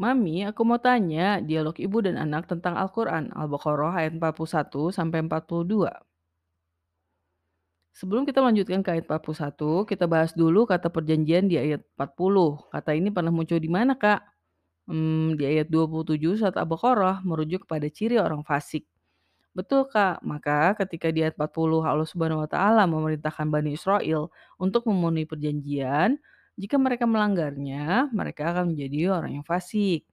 Mami, aku mau tanya dialog ibu dan anak tentang Al-Quran, Al-Baqarah ayat 41 sampai 42. Sebelum kita melanjutkan ke ayat 41, kita bahas dulu kata perjanjian di ayat 40. Kata ini pernah muncul di mana, Kak? Hmm, di ayat 27 saat Al-Baqarah merujuk kepada ciri orang fasik. Betul, Kak. Maka ketika di ayat 40 Allah Subhanahu wa taala memerintahkan Bani Israel untuk memenuhi perjanjian, jika mereka melanggarnya, mereka akan menjadi orang yang fasik.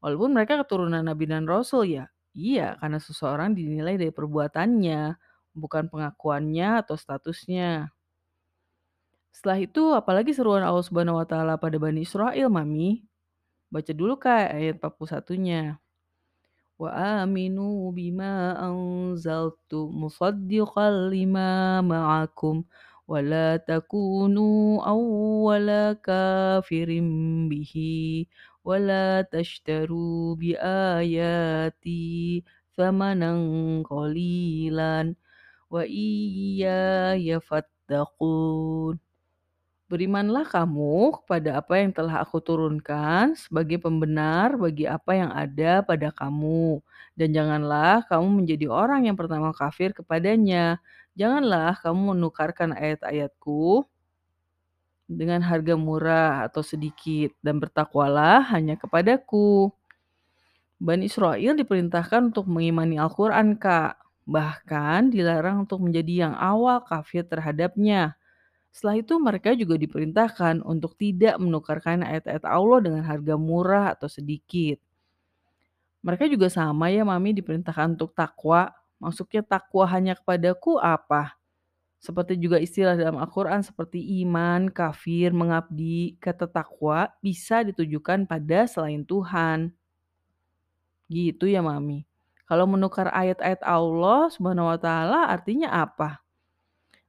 Walaupun mereka keturunan nabi dan rasul ya? Iya, karena seseorang dinilai dari perbuatannya, bukan pengakuannya atau statusnya. Setelah itu, apalagi seruan Allah Subhanahu wa taala pada Bani Israel, Mami? Baca dulu Kak ayat 41-nya. Wa aminu bima anzaltu musaddiqan lima ma'akum ولا تكونوا أول كافر به ولا تشتروا بآياتي ثمنا قليلا وإياي فاتقون. Berimanlah kamu kepada apa yang telah aku turunkan sebagai pembenar bagi apa yang ada pada kamu. Dan janganlah kamu menjadi orang yang pertama kafir kepadanya. Janganlah kamu menukarkan ayat-ayatku dengan harga murah atau sedikit. Dan bertakwalah hanya kepadaku. Bani Israel diperintahkan untuk mengimani Al-Quran, Kak. Bahkan dilarang untuk menjadi yang awal kafir terhadapnya. Setelah itu mereka juga diperintahkan untuk tidak menukarkan ayat-ayat Allah dengan harga murah atau sedikit. Mereka juga sama ya Mami diperintahkan untuk takwa. Maksudnya takwa hanya kepadaku apa? Seperti juga istilah dalam Al-Quran seperti iman, kafir, mengabdi, kata takwa bisa ditujukan pada selain Tuhan. Gitu ya Mami. Kalau menukar ayat-ayat Allah Subhanahu wa taala artinya apa?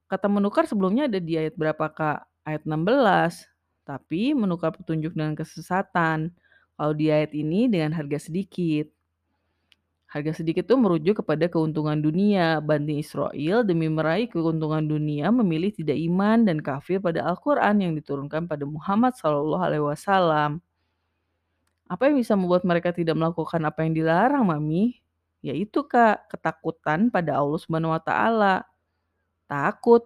Kata menukar sebelumnya ada di ayat berapa, Kak? Ayat 16. Tapi menukar petunjuk dengan kesesatan. Kalau di ayat ini dengan harga sedikit. Harga sedikit itu merujuk kepada keuntungan dunia. Bani Israel demi meraih keuntungan dunia memilih tidak iman dan kafir pada Al-Quran yang diturunkan pada Muhammad SAW. Apa yang bisa membuat mereka tidak melakukan apa yang dilarang, Mami? Yaitu, Kak, ketakutan pada Allah Subhanahu wa taala. Takut.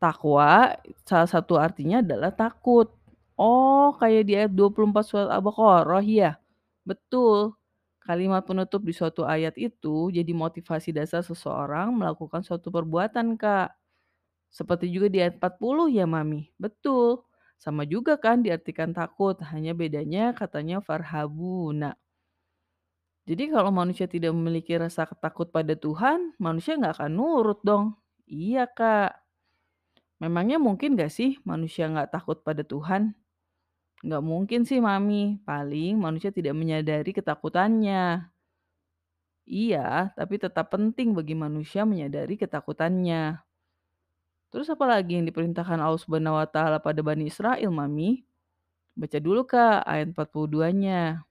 Takwa salah satu artinya adalah takut. Oh, kayak di ayat 24 surat Al-Baqarah ya? Betul. Kalimat penutup di suatu ayat itu jadi motivasi dasar seseorang melakukan suatu perbuatan, Kak. Seperti juga di ayat 40 ya, Mami? Betul. Sama juga kan diartikan takut, hanya bedanya katanya farhabuna. Jadi kalau manusia tidak memiliki rasa takut pada Tuhan, manusia nggak akan nurut dong. Iya, Kak. Memangnya mungkin gak sih manusia nggak takut pada Tuhan? Nggak mungkin sih, Mami. Paling manusia tidak menyadari ketakutannya. Iya, tapi tetap penting bagi manusia menyadari ketakutannya. Terus apa lagi yang diperintahkan Allah Subhanahu wa taala pada Bani Israel, Mami? Baca dulu Kak ayat 42-nya.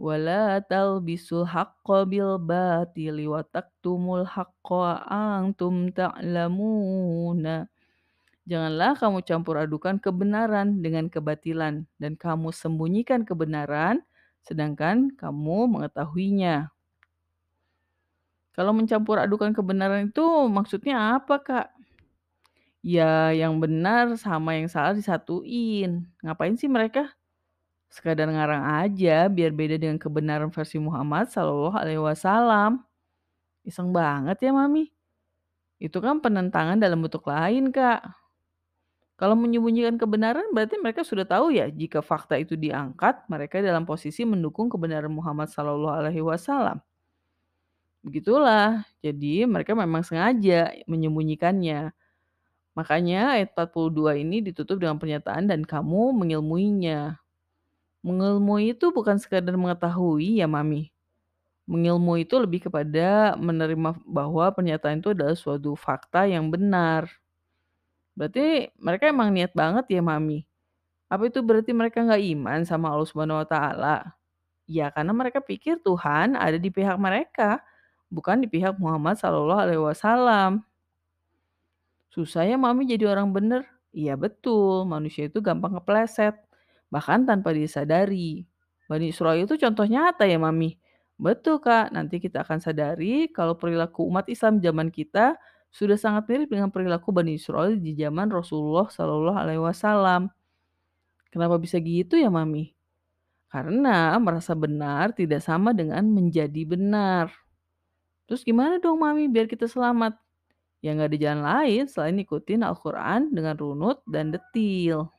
Wala talbisul haqqo bil batili wa taktumul haqqo antum ta'lamuna. Janganlah kamu campur adukan kebenaran dengan kebatilan dan kamu sembunyikan kebenaran sedangkan kamu mengetahuinya. Kalau mencampur adukan kebenaran itu maksudnya apa, Kak? Ya, yang benar sama yang salah disatuin. Ngapain sih mereka? Sekadar ngarang aja biar beda dengan kebenaran versi Muhammad Shallallahu Alaihi Wasallam. Iseng banget ya, Mami. Itu kan penentangan dalam bentuk lain, Kak. Kalau menyembunyikan kebenaran berarti mereka sudah tahu ya jika fakta itu diangkat, mereka dalam posisi mendukung kebenaran Muhammad Shallallahu Alaihi Wasallam. Begitulah, jadi mereka memang sengaja menyembunyikannya. Makanya ayat 42 ini ditutup dengan pernyataan dan kamu mengilmuinya. Mengilmui itu bukan sekadar mengetahui ya Mami. Mengilmui itu lebih kepada menerima bahwa pernyataan itu adalah suatu fakta yang benar. Berarti mereka emang niat banget ya Mami. Apa itu berarti mereka nggak iman sama Allah Subhanahu wa taala? Ya karena mereka pikir Tuhan ada di pihak mereka, bukan di pihak Muhammad Sallallahu alaihi wasallam. Susah ya Mami jadi orang bener? Iya betul, manusia itu gampang kepleset, bahkan tanpa disadari. Bani Israil itu contoh nyata ya, Mami? Betul, Kak. Nanti kita akan sadari kalau perilaku umat Islam zaman kita sudah sangat mirip dengan perilaku Bani Israil di zaman Rasulullah Shallallahu Alaihi Wasallam. Kenapa bisa gitu ya, Mami? Karena merasa benar tidak sama dengan menjadi benar. Terus gimana dong, Mami, biar kita selamat? Ya nggak ada jalan lain selain ikutin Al-Quran dengan runut dan detil.